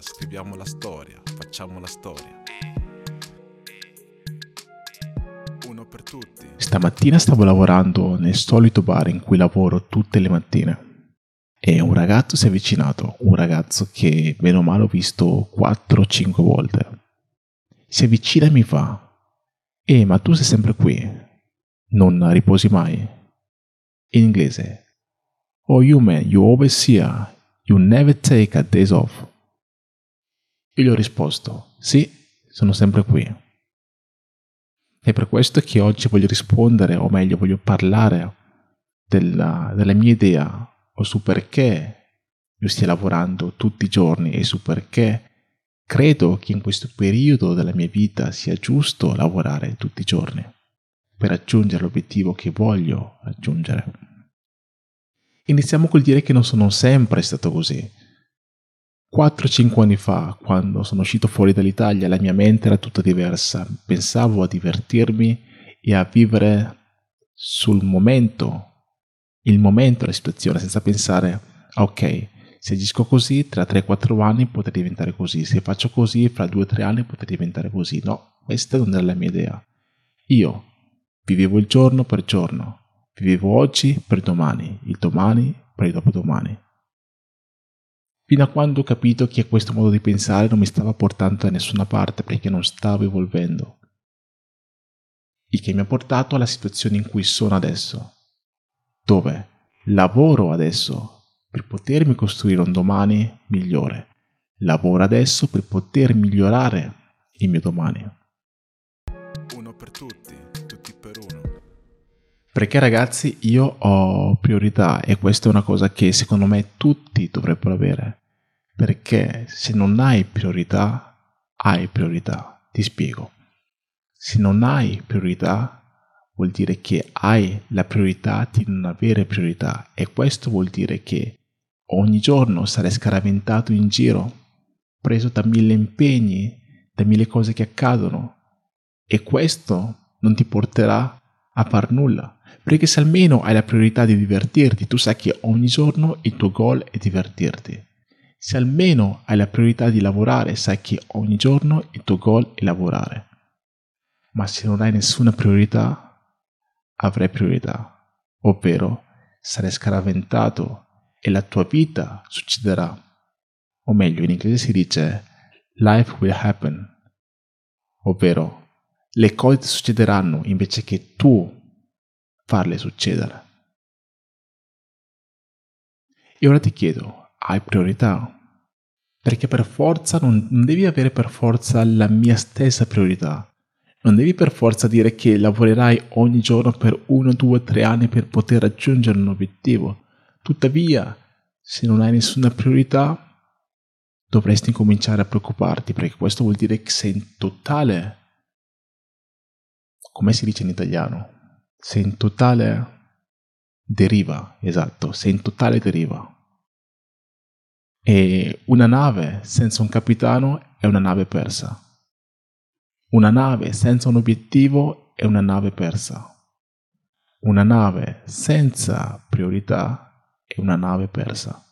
scriviamo la storia, facciamo la storia. Uno per tutti. Stamattina stavo lavorando nel solito bar in cui lavoro tutte le mattine. E un ragazzo si è avvicinato, un ragazzo che bene o male ho visto 4-5 volte. Si avvicina e mi fa, eh ma tu sei sempre qui, non riposi mai? In inglese, oh you man, you always here, you never take a days off. Io gli ho risposto, sì, sono sempre qui. È per questo che oggi voglio rispondere, o meglio voglio parlare della, della mia idea o su perché io stia lavorando tutti i giorni e su perché credo che in questo periodo della mia vita sia giusto lavorare tutti i giorni per raggiungere l'obiettivo che voglio raggiungere. Iniziamo col dire che non sono sempre stato così. 4-5 anni fa, quando sono uscito fuori dall'Italia, la mia mente era tutta diversa. Pensavo a divertirmi e a vivere sul momento il momento, la situazione, senza pensare, ok, se agisco così, tra 3-4 anni potrei diventare così, se faccio così, fra 2-3 anni potrei diventare così. No, questa non era la mia idea. Io vivevo il giorno per giorno, vivevo oggi per domani, il domani per il dopodomani. Fino a quando ho capito che questo modo di pensare non mi stava portando da nessuna parte perché non stavo evolvendo. Il che mi ha portato alla situazione in cui sono adesso dove lavoro adesso per potermi costruire un domani migliore. Lavoro adesso per poter migliorare il mio domani. Uno per tutti, tutti per uno. Perché ragazzi io ho priorità e questa è una cosa che secondo me tutti dovrebbero avere. Perché se non hai priorità, hai priorità. Ti spiego. Se non hai priorità, vuol dire che hai la priorità di non avere priorità e questo vuol dire che ogni giorno sarai scaraventato in giro, preso da mille impegni, da mille cose che accadono e questo non ti porterà a far nulla. Perché se almeno hai la priorità di divertirti, tu sai che ogni giorno il tuo goal è divertirti. Se almeno hai la priorità di lavorare, sai che ogni giorno il tuo goal è lavorare. Ma se non hai nessuna priorità, avrai priorità, ovvero sarai scaraventato e la tua vita succederà. O meglio, in inglese si dice life will happen, ovvero le cose succederanno invece che tu farle succedere. E ora ti chiedo, hai priorità? Perché per forza non, non devi avere per forza la mia stessa priorità non devi per forza dire che lavorerai ogni giorno per uno, due, tre anni per poter raggiungere un obiettivo. Tuttavia, se non hai nessuna priorità, dovresti cominciare a preoccuparti perché questo vuol dire che sei in totale, come si dice in italiano, sei in totale deriva, esatto, sei in totale deriva. E una nave senza un capitano è una nave persa. Una nave senza un obiettivo è una nave persa. Una nave senza priorità è una nave persa.